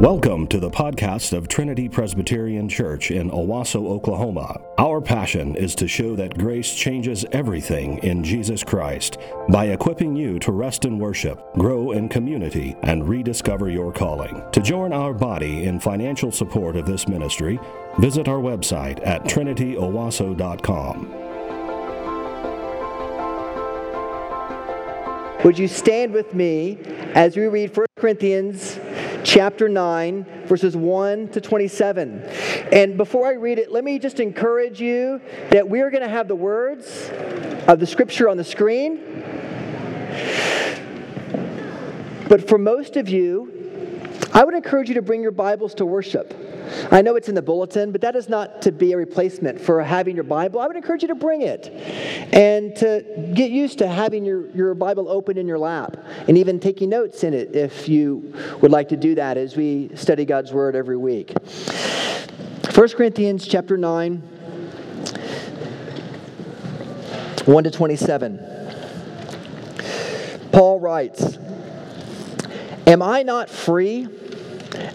Welcome to the podcast of Trinity Presbyterian Church in Owasso, Oklahoma. Our passion is to show that grace changes everything in Jesus Christ by equipping you to rest in worship, grow in community, and rediscover your calling. To join our body in financial support of this ministry, visit our website at trinityowasso.com. Would you stand with me as we read 1 Corinthians chapter 9, verses 1 to 27. And before I read it, let me just encourage you that we are going to have the words of the scripture on the screen. But for most of you, I would encourage you to bring your Bibles to worship. I know it's in the bulletin, but that is not to be a replacement for having your Bible. I would encourage you to bring it and to get used to having your, your Bible open in your lap and even taking notes in it if you would like to do that as we study God's Word every week. 1 Corinthians chapter 9, 1 to 27. Paul writes, Am I not free?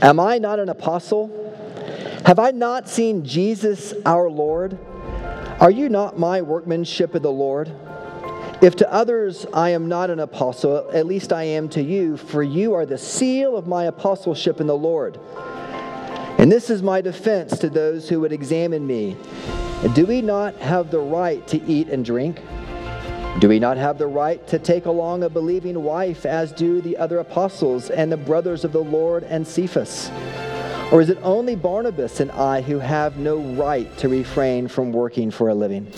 Am I not an apostle? Have I not seen Jesus our Lord? Are you not my workmanship of the Lord? If to others I am not an apostle, at least I am to you, for you are the seal of my apostleship in the Lord. And this is my defense to those who would examine me. Do we not have the right to eat and drink? Do we not have the right to take along a believing wife, as do the other apostles and the brothers of the Lord and Cephas? Or is it only Barnabas and I who have no right to refrain from working for a living?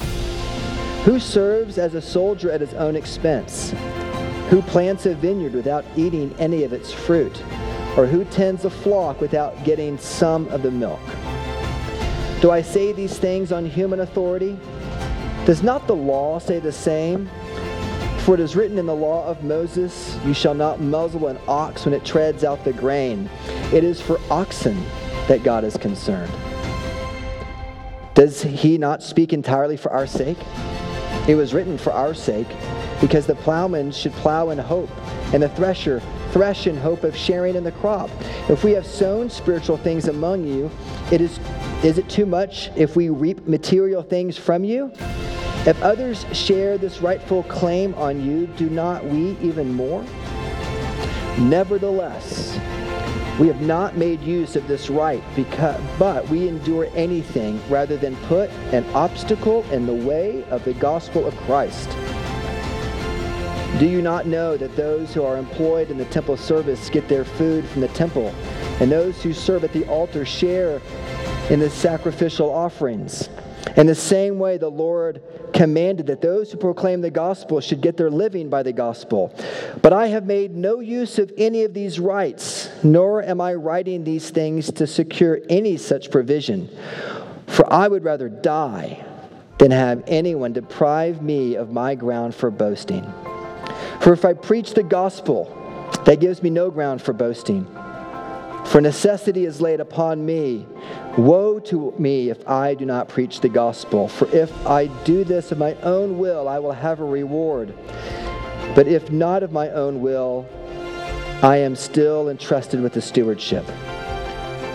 Who serves as a soldier at his own expense? Who plants a vineyard without eating any of its fruit? Or who tends a flock without getting some of the milk? Do I say these things on human authority? Does not the law say the same? For it is written in the law of Moses, You shall not muzzle an ox when it treads out the grain. It is for oxen that God is concerned. Does he not speak entirely for our sake? It was written for our sake, because the plowman should plow in hope, and the thresher thresh in hope of sharing in the crop. If we have sown spiritual things among you, it is, is it too much if we reap material things from you? If others share this rightful claim on you, do not we even more? Nevertheless, we have not made use of this right, because, but we endure anything rather than put an obstacle in the way of the gospel of Christ. Do you not know that those who are employed in the temple service get their food from the temple, and those who serve at the altar share in the sacrificial offerings? In the same way, the Lord commanded that those who proclaim the gospel should get their living by the gospel. But I have made no use of any of these rights, nor am I writing these things to secure any such provision. For I would rather die than have anyone deprive me of my ground for boasting. For if I preach the gospel, that gives me no ground for boasting. For necessity is laid upon me. Woe to me if I do not preach the gospel. For if I do this of my own will, I will have a reward. But if not of my own will, I am still entrusted with the stewardship.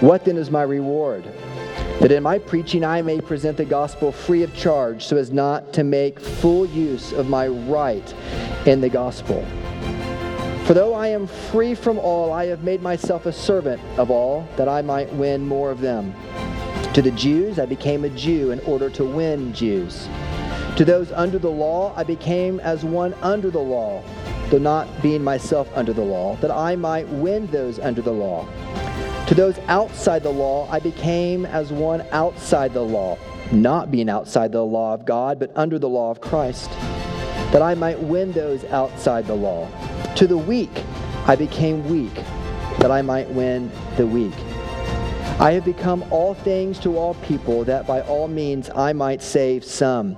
What then is my reward? That in my preaching I may present the gospel free of charge, so as not to make full use of my right in the gospel. For though I am free from all, I have made myself a servant of all, that I might win more of them. To the Jews, I became a Jew in order to win Jews. To those under the law, I became as one under the law, though not being myself under the law, that I might win those under the law. To those outside the law, I became as one outside the law, not being outside the law of God, but under the law of Christ, that I might win those outside the law. To the weak, I became weak, that I might win the weak. I have become all things to all people, that by all means I might save some.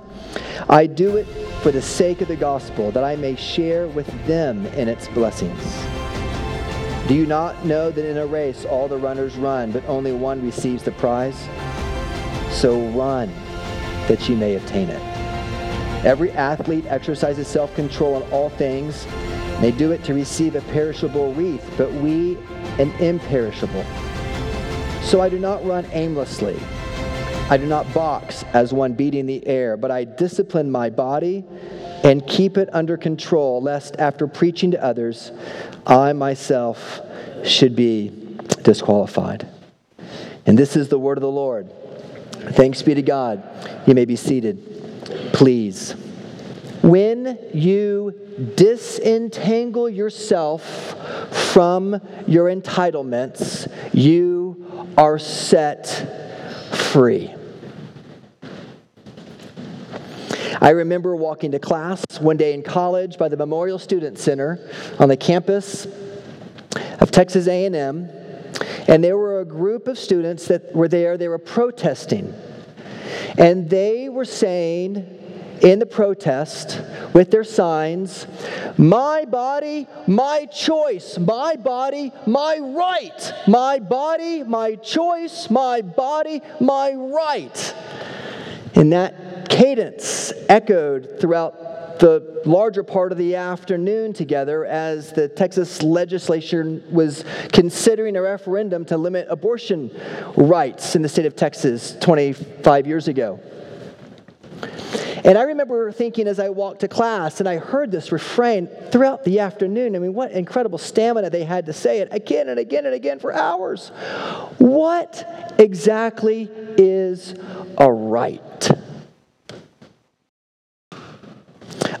I do it for the sake of the gospel, that I may share with them in its blessings. Do you not know that in a race all the runners run, but only one receives the prize? So run that you may obtain it. Every athlete exercises self control in all things. They do it to receive a perishable wreath, but we an imperishable. So I do not run aimlessly. I do not box as one beating the air, but I discipline my body and keep it under control, lest after preaching to others, I myself should be disqualified. And this is the word of the Lord. Thanks be to God. You may be seated, please. When you disentangle yourself from your entitlements, you are set free. I remember walking to class one day in college by the Memorial Student Center on the campus of Texas A&M, and there were a group of students that were there, they were protesting. And they were saying in the protest with their signs, My body, my choice. My body, my right. My body, my choice. My body, my right. And that cadence echoed throughout the larger part of the afternoon together as the Texas legislature was considering a referendum to limit abortion rights in the state of Texas 25 years ago. And I remember thinking as I walked to class and I heard this refrain throughout the afternoon. I mean, what incredible stamina they had to say it again and again and again for hours. What exactly is a right?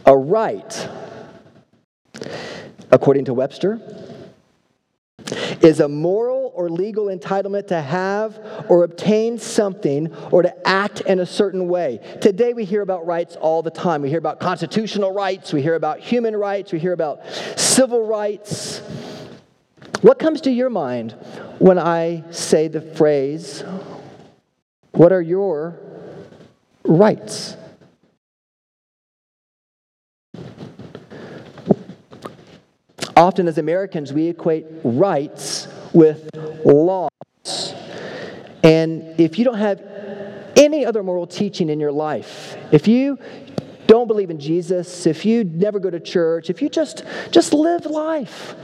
A right, according to Webster, is a moral or legal entitlement to have or obtain something or to act in a certain way. Today we hear about rights all the time. We hear about constitutional rights, we hear about human rights, we hear about civil rights. What comes to your mind when I say the phrase, What are your rights? Often, as Americans, we equate rights with laws. And if you don't have any other moral teaching in your life, if you don't believe in Jesus, if you never go to church, if you just just live life,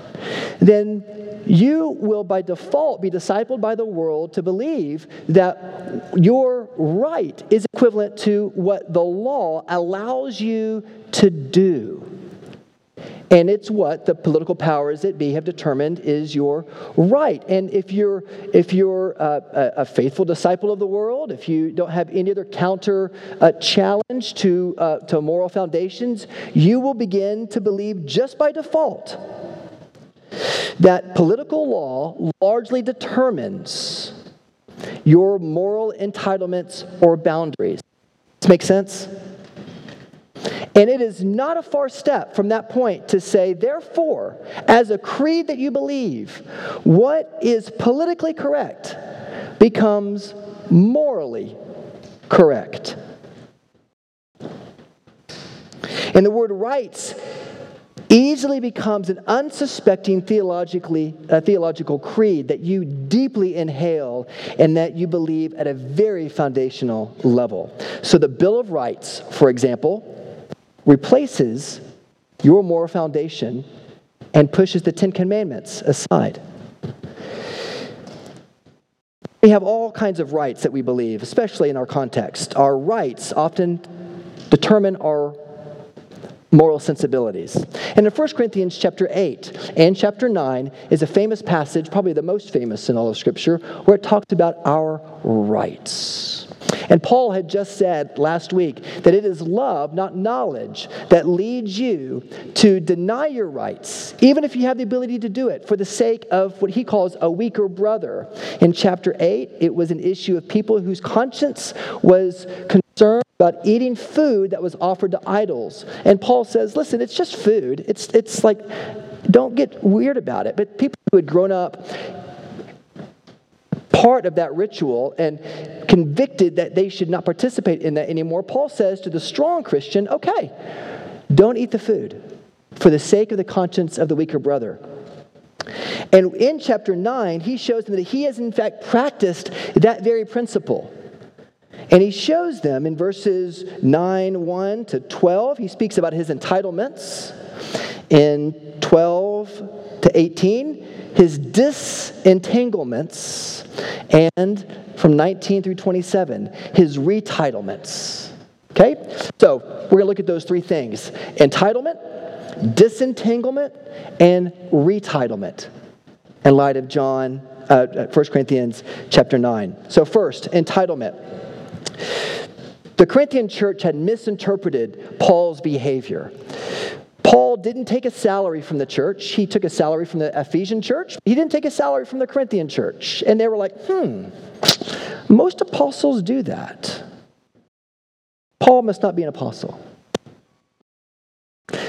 then you will by default be discipled by the world to believe that your right is equivalent to what the law allows you to do. And it's what the political powers that be have determined is your right. And if you're, if you're a, a faithful disciple of the world, if you don't have any other counter uh, challenge to, uh, to moral foundations, you will begin to believe just by default that political law largely determines your moral entitlements or boundaries. Does this make sense? And it is not a far step from that point to say, therefore, as a creed that you believe, what is politically correct becomes morally correct. And the word rights easily becomes an unsuspecting theologically, uh, theological creed that you deeply inhale and that you believe at a very foundational level. So, the Bill of Rights, for example, replaces your moral foundation and pushes the Ten Commandments aside. We have all kinds of rights that we believe, especially in our context. Our rights often determine our moral sensibilities. And in 1 Corinthians chapter 8 and chapter 9 is a famous passage, probably the most famous in all of Scripture, where it talks about our rights. And Paul had just said last week that it is love, not knowledge, that leads you to deny your rights, even if you have the ability to do it, for the sake of what he calls a weaker brother. In chapter 8, it was an issue of people whose conscience was concerned about eating food that was offered to idols. And Paul says, listen, it's just food. It's, it's like, don't get weird about it. But people who had grown up part of that ritual and convicted that they should not participate in that anymore, Paul says to the strong Christian, okay, don't eat the food for the sake of the conscience of the weaker brother. And in chapter 9, he shows them that he has in fact practiced that very principle. And he shows them in verses 9, 1 to 12. He speaks about his entitlements. In 12, to 18, his disentanglements, and from 19 through 27, his retitlements. Okay? So we're going to look at those three things entitlement, disentanglement, and retitlement in light of John, uh, 1 uh, Corinthians chapter 9. So, first, entitlement. The Corinthian church had misinterpreted Paul's behavior. Paul didn't take a salary from the church. He took a salary from the Ephesian church. He didn't take a salary from the Corinthian church. And they were like, hmm, most apostles do that. Paul must not be an apostle.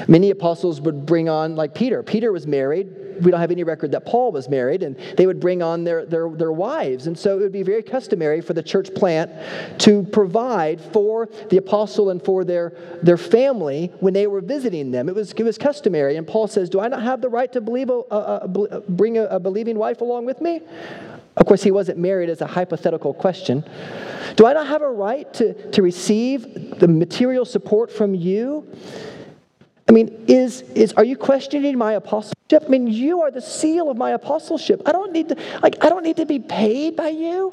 Many apostles would bring on, like Peter. Peter was married. We don't have any record that Paul was married, and they would bring on their, their, their wives. And so it would be very customary for the church plant to provide for the apostle and for their, their family when they were visiting them. It was, it was customary. And Paul says, Do I not have the right to believe a, a, a uh, bring a, a believing wife along with me? Of course, he wasn't married as a hypothetical question. Do I not have a right to, to receive the material support from you? I mean, is, is, are you questioning my apostleship? I mean, you are the seal of my apostleship. I don't need to, like, I don't need to be paid by you.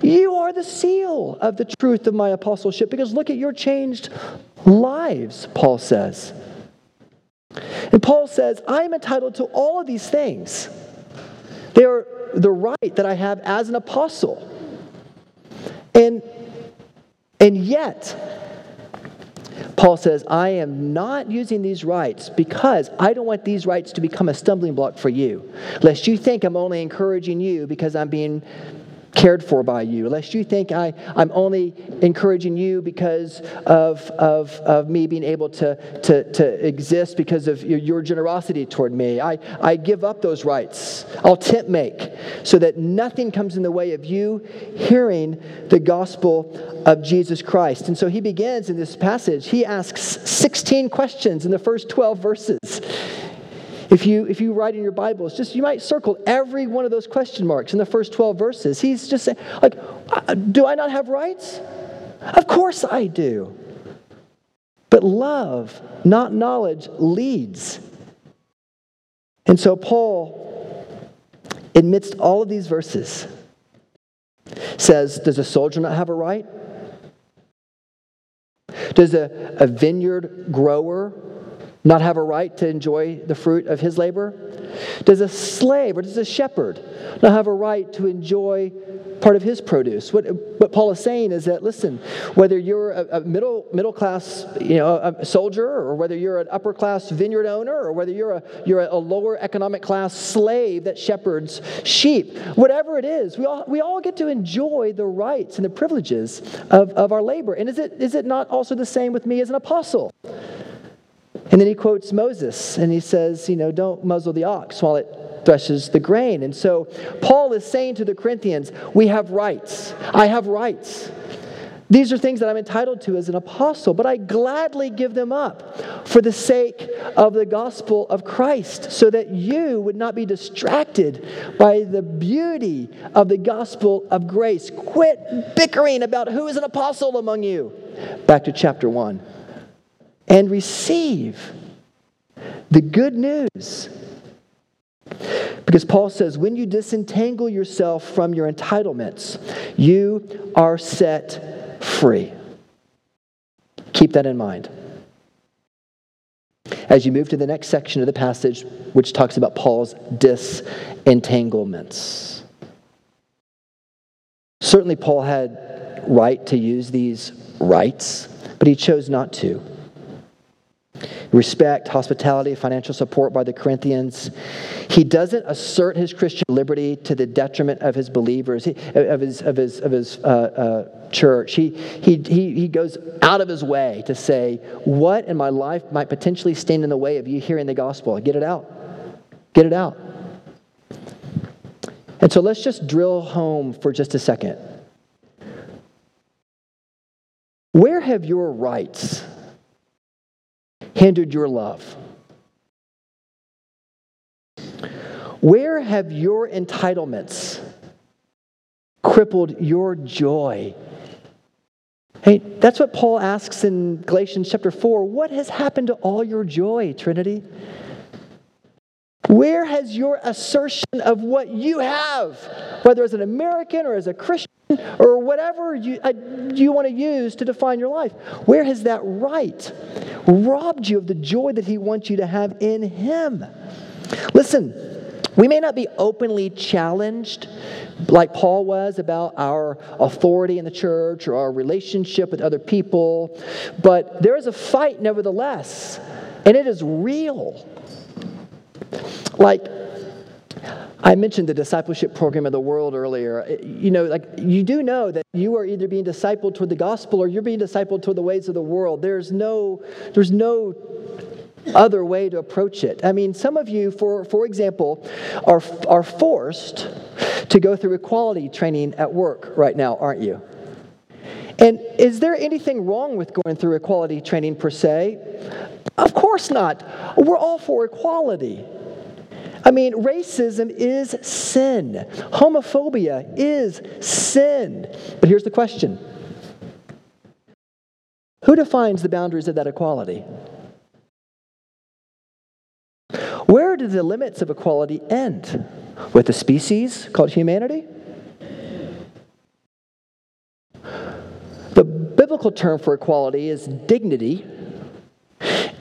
You are the seal of the truth of my apostleship because look at your changed lives, Paul says. And Paul says, I am entitled to all of these things. They are the right that I have as an apostle. And, and yet, Paul says, I am not using these rights because I don't want these rights to become a stumbling block for you. Lest you think I'm only encouraging you because I'm being cared for by you, lest you think I, I'm only encouraging you because of, of, of me being able to, to, to exist because of your, your generosity toward me. I, I give up those rights. I'll tent make so that nothing comes in the way of you hearing the gospel of Jesus Christ. And so he begins in this passage, he asks 16 questions in the first 12 verses. If you, if you write in your Bibles, just you might circle every one of those question marks in the first 12 verses. He's just saying, like, uh, do I not have rights? Of course I do. But love, not knowledge, leads. And so Paul, amidst all of these verses, says, Does a soldier not have a right? Does a, a vineyard grower not have a right to enjoy the fruit of his labor? Does a slave or does a shepherd not have a right to enjoy part of his produce? What, what Paul is saying is that, listen, whether you're a, a middle, middle class you know, soldier, or whether you're an upper class vineyard owner, or whether you're a, you're a lower economic class slave that shepherds sheep, whatever it is, we all, we all get to enjoy the rights and the privileges of, of our labor. And is it, is it not also the same with me as an apostle? And then he quotes Moses and he says, you know, don't muzzle the ox while it threshes the grain. And so Paul is saying to the Corinthians, we have rights. I have rights. These are things that I'm entitled to as an apostle, but I gladly give them up for the sake of the gospel of Christ, so that you would not be distracted by the beauty of the gospel of grace. Quit bickering about who is an apostle among you. Back to chapter 1 and receive the good news. Because Paul says, when you disentangle yourself from your entitlements, you are set free. Keep that in mind. As you move to the next section of the passage, which talks about Paul's disentanglements. Certainly, Paul had right to use these rights, but he chose not to respect, hospitality, financial support by the Corinthians. He doesn't assert his Christian liberty to the detriment of his believers, of his, of his, of his uh, uh, church. He, he, he, he goes out of his way to say, What in my life might potentially stand in the way of you hearing the gospel? Get it out. Get it out. And so let's just drill home for just a second. Where have your rights hindered your love? Where have your entitlements crippled your joy? Hey, that's what Paul asks in Galatians chapter 4. What has happened to all your joy, Trinity? Where has your assertion of what you have, whether as an American or as a Christian or whatever you, uh, you want to use to define your life, where has that right robbed you of the joy that He wants you to have in Him? Listen, we may not be openly challenged like Paul was about our authority in the church or our relationship with other people, but there is a fight nevertheless, and it is real. Like, I mentioned the discipleship program of the world earlier. You know, like you do know that you are either being discipled toward the gospel or you're being discipled toward the ways of the world. There's no, there's no other way to approach it. I mean, some of you, for, for example, are, are forced to go through equality training at work right now, aren't you? And is there anything wrong with going through equality training per se? Of course not. We're all for equality. I mean, racism is sin. Homophobia is sin. But here's the question Who defines the boundaries of that equality? Where do the limits of equality end? With a species called humanity? The biblical term for equality is dignity,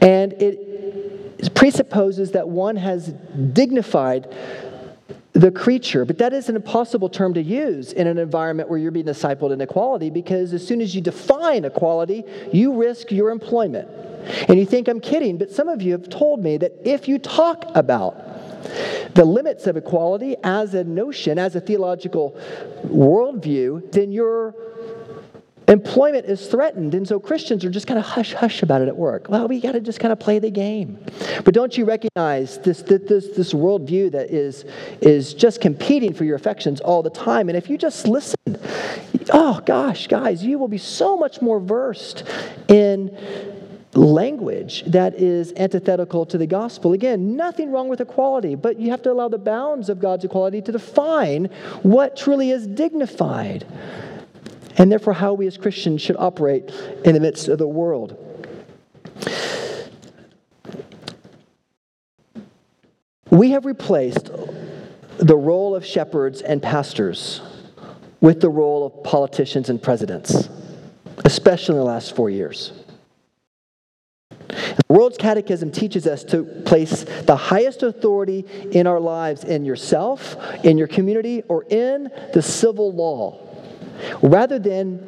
and it presupposes that one has dignified the creature. But that is an impossible term to use in an environment where you're being discipled in equality because as soon as you define equality, you risk your employment. And you think I'm kidding, but some of you have told me that if you talk about the limits of equality as a notion, as a theological worldview, then your employment is threatened. And so Christians are just kind of hush hush about it at work. Well, we got to just kind of play the game. But don't you recognize this, this, this worldview that is, is just competing for your affections all the time? And if you just listen, oh gosh, guys, you will be so much more versed in language that is antithetical to the gospel. Again, nothing wrong with equality, but you have to allow the bounds of God's equality to define what truly is dignified, and therefore how we as Christians should operate in the midst of the world. We have replaced the role of shepherds and pastors with the role of politicians and presidents, especially in the last four years. The World's Catechism teaches us to place the highest authority in our lives in yourself, in your community, or in the civil law, rather than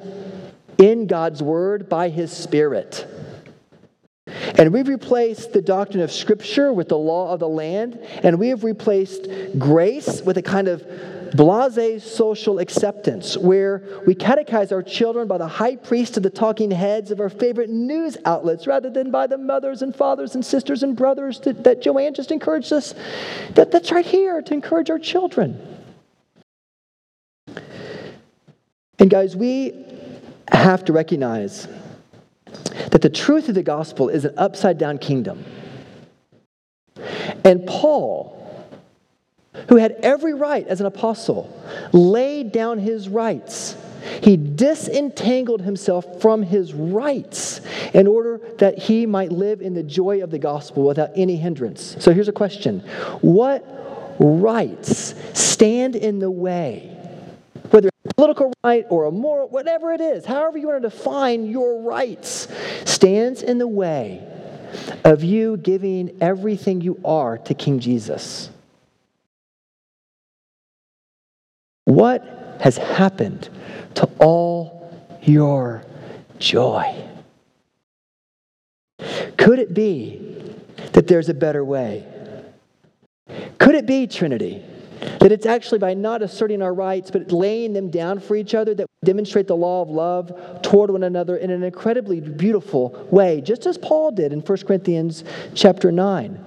in God's Word by His Spirit. And we've replaced the doctrine of Scripture with the law of the land, and we have replaced grace with a kind of blase social acceptance, where we catechize our children by the high priest of the talking heads of our favorite news outlets rather than by the mothers and fathers and sisters and brothers that, that Joanne just encouraged us. That, that's right here to encourage our children. And guys, we have to recognize that the truth of the gospel is an upside down kingdom. And Paul, who had every right as an apostle, laid down his rights. He disentangled himself from his rights in order that he might live in the joy of the gospel without any hindrance. So here's a question What rights stand in the way? Whether it's political right or a moral, whatever it is, however you want to define your rights, stands in the way of you giving everything you are to King Jesus. What has happened to all your joy? Could it be that there's a better way? Could it be, Trinity, that it's actually by not asserting our rights, but laying them down for each other that we demonstrate the law of love toward one another in an incredibly beautiful way, just as Paul did in 1 Corinthians chapter 9?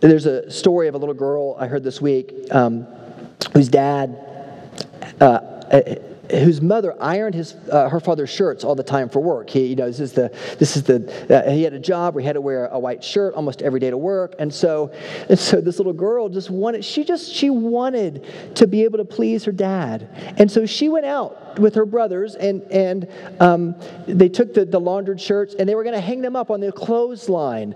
There's a story of a little girl I heard this week um, whose dad uh, whose mother ironed his, uh, her father's shirts all the time for work. He, you know, this is the, this is the, uh, he had a job where he had to wear a white shirt almost every day to work. And so, and so this little girl just wanted, she just, she wanted to be able to please her dad. And so she went out with her brothers and, and um, they took the, the laundered shirts and they were going to hang them up on the clothesline.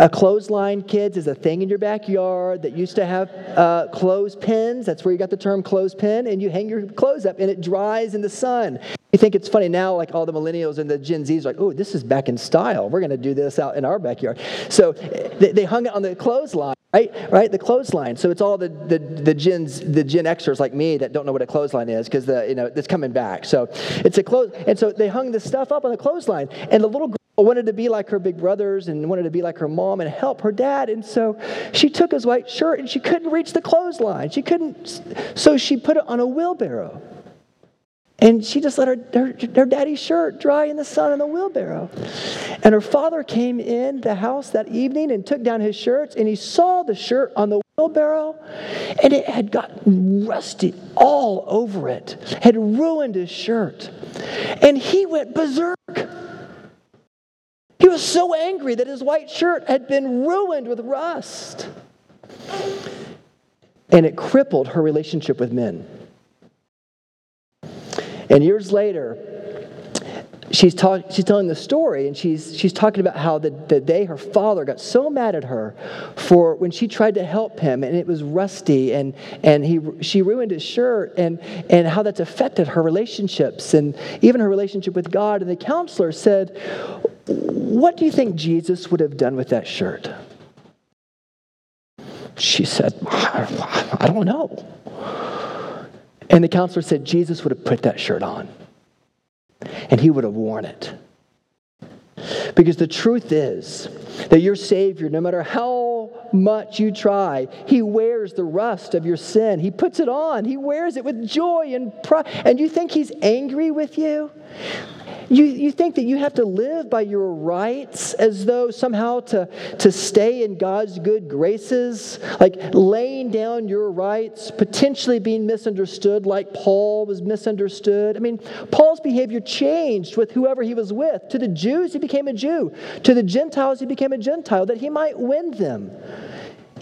A clothesline, kids, is a thing in your backyard that used to have uh, clothespins. That's where you got the term clothespin, and you hang your clothes up and it dries in the sun. You think it's funny now, like all the millennials and the Gen Zs are like, oh, this is back in style. We're going to do this out in our backyard. So they, they hung it on the clothesline. Right, right, the clothesline. So it's all the, the, the gens, the Gen Xers like me that don't know what a clothesline is because the you know it's coming back. So it's a clothes, and so they hung this stuff up on the clothesline, and the little wanted to be like her big brothers and wanted to be like her mom and help her dad. And so she took his white shirt and she couldn't reach the clothesline. She couldn't, so she put it on a wheelbarrow. And she just let her, her, her daddy's shirt dry in the sun in the wheelbarrow. And her father came in the house that evening and took down his shirts, and he saw the shirt on the wheelbarrow, and it had gotten rusty all over it, had ruined his shirt. And he went berserk. He was so angry that his white shirt had been ruined with rust. And it crippled her relationship with men. And years later, she's, talk, she's telling the story and she's, she's talking about how the, the day her father got so mad at her for when she tried to help him and it was rusty and, and he, she ruined his shirt and, and how that's affected her relationships and even her relationship with God. And the counselor said, What do you think Jesus would have done with that shirt? She said, I don't know. And the counselor said Jesus would have put that shirt on and he would have worn it. Because the truth is that your Savior, no matter how much you try, He wears the rust of your sin. He puts it on. He wears it with joy and pride. And you think He's angry with you? You, you think that you have to live by your rights as though somehow to, to stay in God's good graces, like laying down your rights, potentially being misunderstood like Paul was misunderstood. I mean, Paul's behavior changed with whoever he was with. To the Jews, he became a Jew. To the Gentiles, he became a Gentile, that he might win them.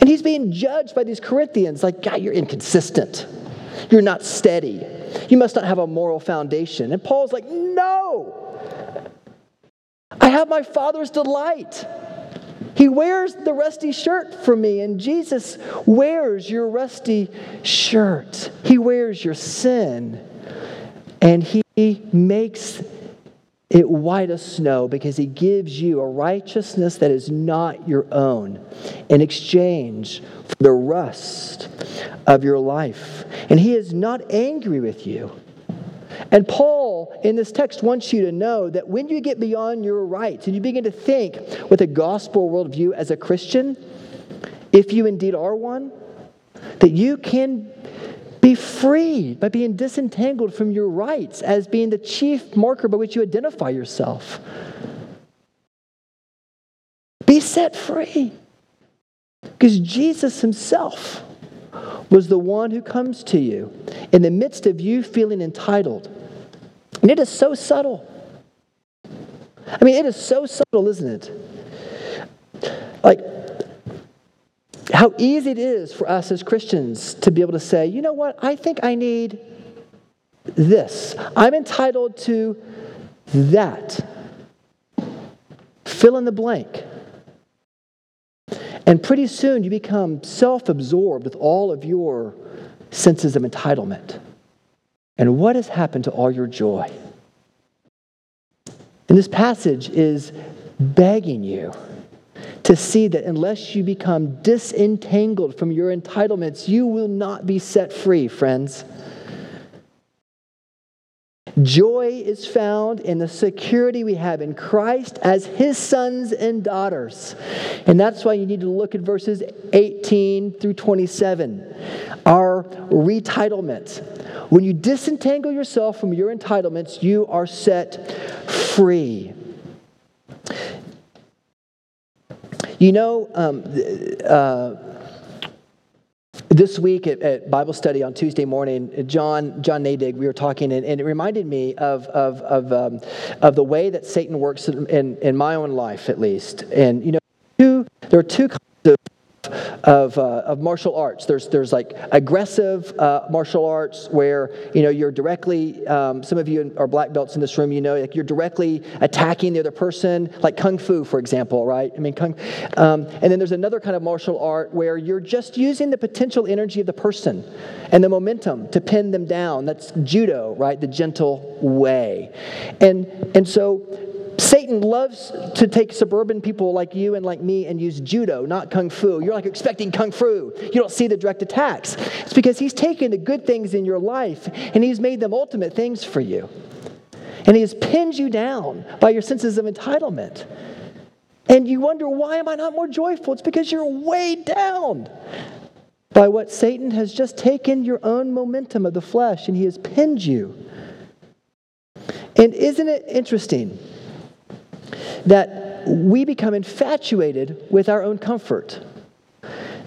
And he's being judged by these Corinthians like, God, you're inconsistent. You're not steady. You must not have a moral foundation. And Paul's like, No! I have my Father's delight. He wears the rusty shirt for me, and Jesus wears your rusty shirt. He wears your sin, and He makes it white as snow because He gives you a righteousness that is not your own in exchange for the rust of your life. And He is not angry with you. And Paul, in this text, wants you to know that when you get beyond your rights and you begin to think with a gospel worldview as a Christian, if you indeed are one, that you can be freed by being disentangled from your rights as being the chief marker by which you identify yourself. Be set free. Because Jesus himself was the one who comes to you in the midst of you feeling entitled. And it is so subtle. I mean, it is so subtle, isn't it? Like, how easy it is for us as Christians to be able to say, you know what, I think I need this. I'm entitled to that. Fill in the blank. And pretty soon you become self absorbed with all of your senses of entitlement. And what has happened to all your joy? And this passage is begging you to see that unless you become disentangled from your entitlements, you will not be set free, friends. Joy is found in the security we have in Christ as his sons and daughters. And that's why you need to look at verses 18 through 27. Our retitlement. When you disentangle yourself from your entitlements, you are set free. You know, um, uh, this week at, at, Bible study on Tuesday morning, John John Nadig, we were talking, and, and it reminded me of of of, um, of the way that Satan works in, in my own life, at least. And you know, two, there are two kinds of of, uh, of martial arts. There's, there's like aggressive uh, martial arts where, you know, you're directly, um, some of you are black belts in this room, you know, like you're directly attacking the other person, like Kung Fu, for example, right? I mean, Kung, um, and then there's another kind of martial art where you're just using the potential energy of the person and the momentum to pin them down. That's judo, right? The gentle way. And, and so Satan loves to take suburban people like you and like me and use judo, not kung fu. You're like expecting kung fu. You don't see the direct attacks. It's because he's taken the good things in your life and he's made them ultimate things for you. And he has pinned you down by your senses of entitlement. And you wonder, why am I not more joyful? It's because you're weighed down by what Satan has just taken your own momentum of the flesh and he has pinned you. And isn't it interesting? That we become infatuated with our own comfort.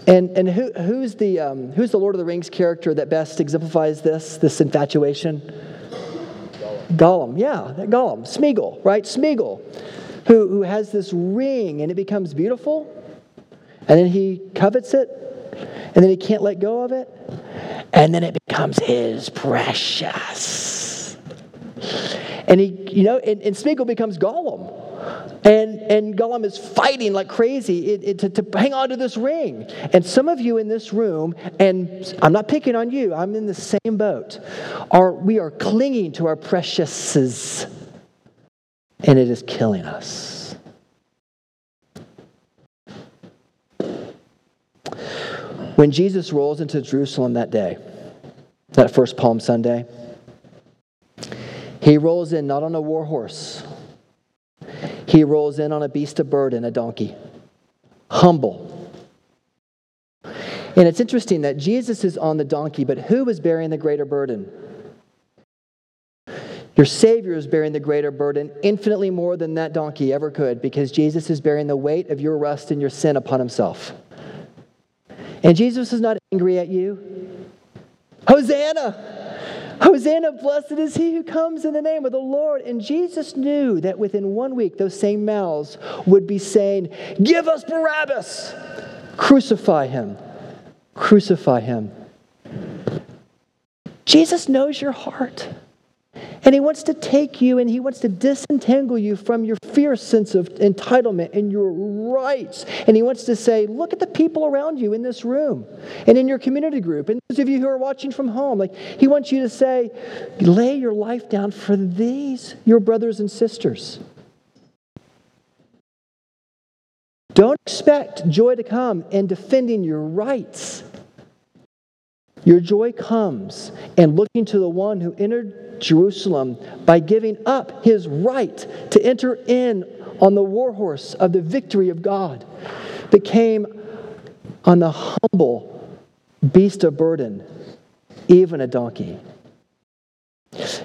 And, and who, who's, the, um, who's the Lord of the Rings character that best exemplifies this, this infatuation? Gollum, Gollum yeah, that Gollum. Smeagol, right? Smeagol, who, who has this ring and it becomes beautiful, and then he covets it, and then he can't let go of it, and then it becomes his precious. And he, you know, and, and Smeagol becomes Gollum and, and Gollum is fighting like crazy it, it, to, to hang on to this ring. And some of you in this room, and I'm not picking on you, I'm in the same boat, are we are clinging to our preciouses, and it is killing us. When Jesus rolls into Jerusalem that day, that first Palm Sunday, he rolls in not on a war horse he rolls in on a beast of burden, a donkey. Humble. And it's interesting that Jesus is on the donkey, but who is bearing the greater burden? Your Savior is bearing the greater burden, infinitely more than that donkey ever could, because Jesus is bearing the weight of your rust and your sin upon himself. And Jesus is not angry at you. Hosanna! Hosanna, blessed is he who comes in the name of the Lord. And Jesus knew that within one week, those same mouths would be saying, Give us Barabbas! Crucify him! Crucify him. Jesus knows your heart. And he wants to take you and he wants to disentangle you from your fierce sense of entitlement and your rights. And he wants to say, look at the people around you in this room and in your community group. And those of you who are watching from home, like he wants you to say, lay your life down for these, your brothers and sisters. Don't expect joy to come in defending your rights. Your joy comes in looking to the one who entered Jerusalem by giving up his right to enter in on the war horse of the victory of God that came on the humble beast of burden, even a donkey.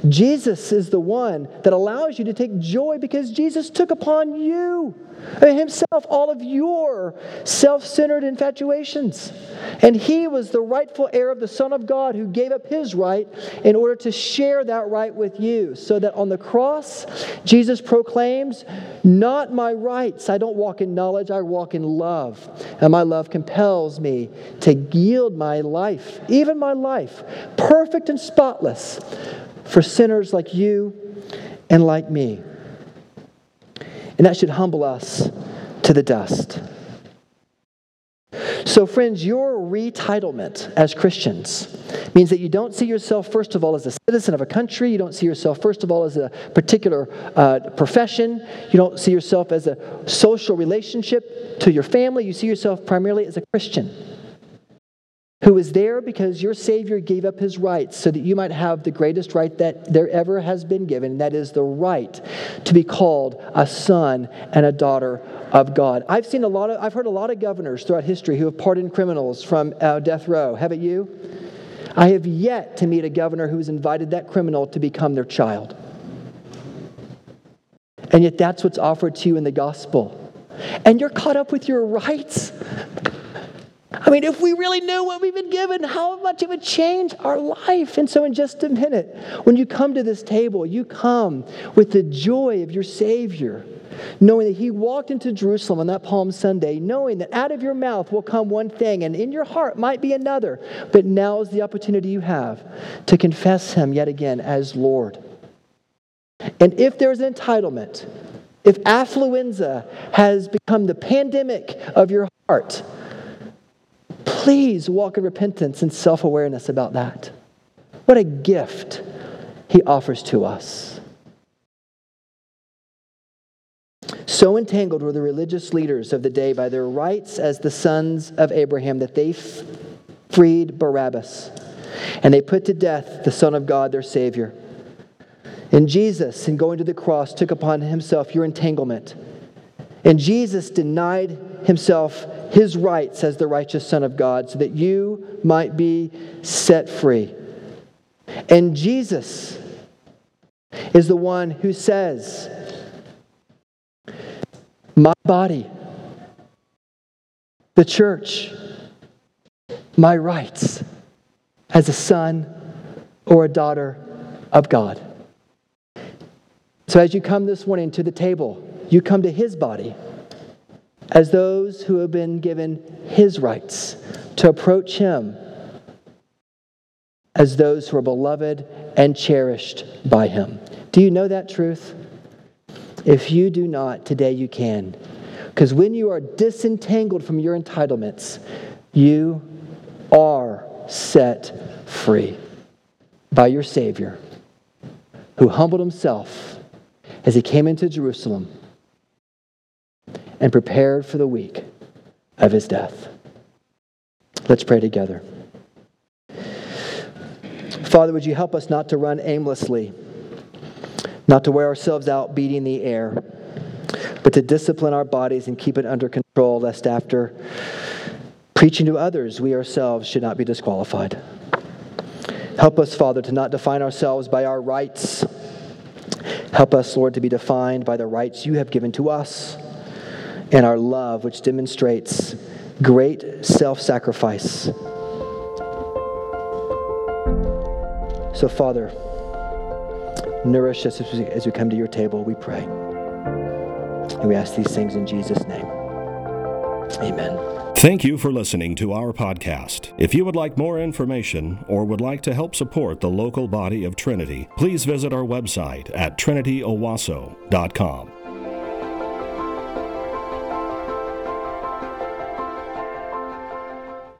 Jesus is the one that allows you to take joy because Jesus took upon you himself all of your self centered infatuations. And he was the rightful heir of the Son of God who gave up his right in order to share that right with you. So that on the cross, Jesus proclaims, Not my rights. I don't walk in knowledge, I walk in love. And my love compels me to yield my life, even my life, perfect and spotless for sinners like you and like me. And that should humble us to the dust. So, friends, your retitlement as Christians means that you don't see yourself, first of all, as a citizen of a country. You don't see yourself, first of all, as a particular uh, profession. You don't see yourself as a social relationship to your family. You see yourself primarily as a Christian who is there because your Savior gave up his rights so that you might have the greatest right that there ever has been given, and that is the right to be called a son and a daughter of God. I've seen a lot of, I've heard a lot of governors throughout history who have pardoned criminals from uh, death row. Haven't you? I have yet to meet a governor who has invited that criminal to become their child. And yet, that's what's offered to you in the gospel. And you're caught up with your rights. I mean, if we really knew what we've been given, how much it would change our life. And so, in just a minute, when you come to this table, you come with the joy of your Savior, knowing that He walked into Jerusalem on that Palm Sunday, knowing that out of your mouth will come one thing, and in your heart might be another. But now is the opportunity you have to confess Him yet again as Lord. And if there's an entitlement, if affluenza has become the pandemic of your heart, Please walk in repentance and self awareness about that. What a gift he offers to us. So entangled were the religious leaders of the day by their rights as the sons of Abraham that they f- freed Barabbas and they put to death the Son of God, their Savior. And Jesus, in going to the cross, took upon himself your entanglement. And Jesus denied himself his rights as the righteous Son of God so that you might be set free. And Jesus is the one who says, My body, the church, my rights as a son or a daughter of God. So as you come this morning to the table, you come to his body as those who have been given his rights to approach him as those who are beloved and cherished by him. Do you know that truth? If you do not, today you can. Because when you are disentangled from your entitlements, you are set free by your Savior, who humbled himself as he came into Jerusalem and prepared for the week of his death. Let's pray together. Father, would you help us not to run aimlessly, not to wear ourselves out beating the air, but to discipline our bodies and keep it under control, lest after preaching to others, we ourselves should not be disqualified. Help us, Father, to not define ourselves by our rights. Help us, Lord, to be defined by the rights you have given to us and our love, which demonstrates great self sacrifice. So, Father, nourish us as we, as we come to your table, we pray. And we ask these things in Jesus' name. Amen. Thank you for listening to our podcast. If you would like more information or would like to help support the local body of Trinity, please visit our website at trinityowasso.com.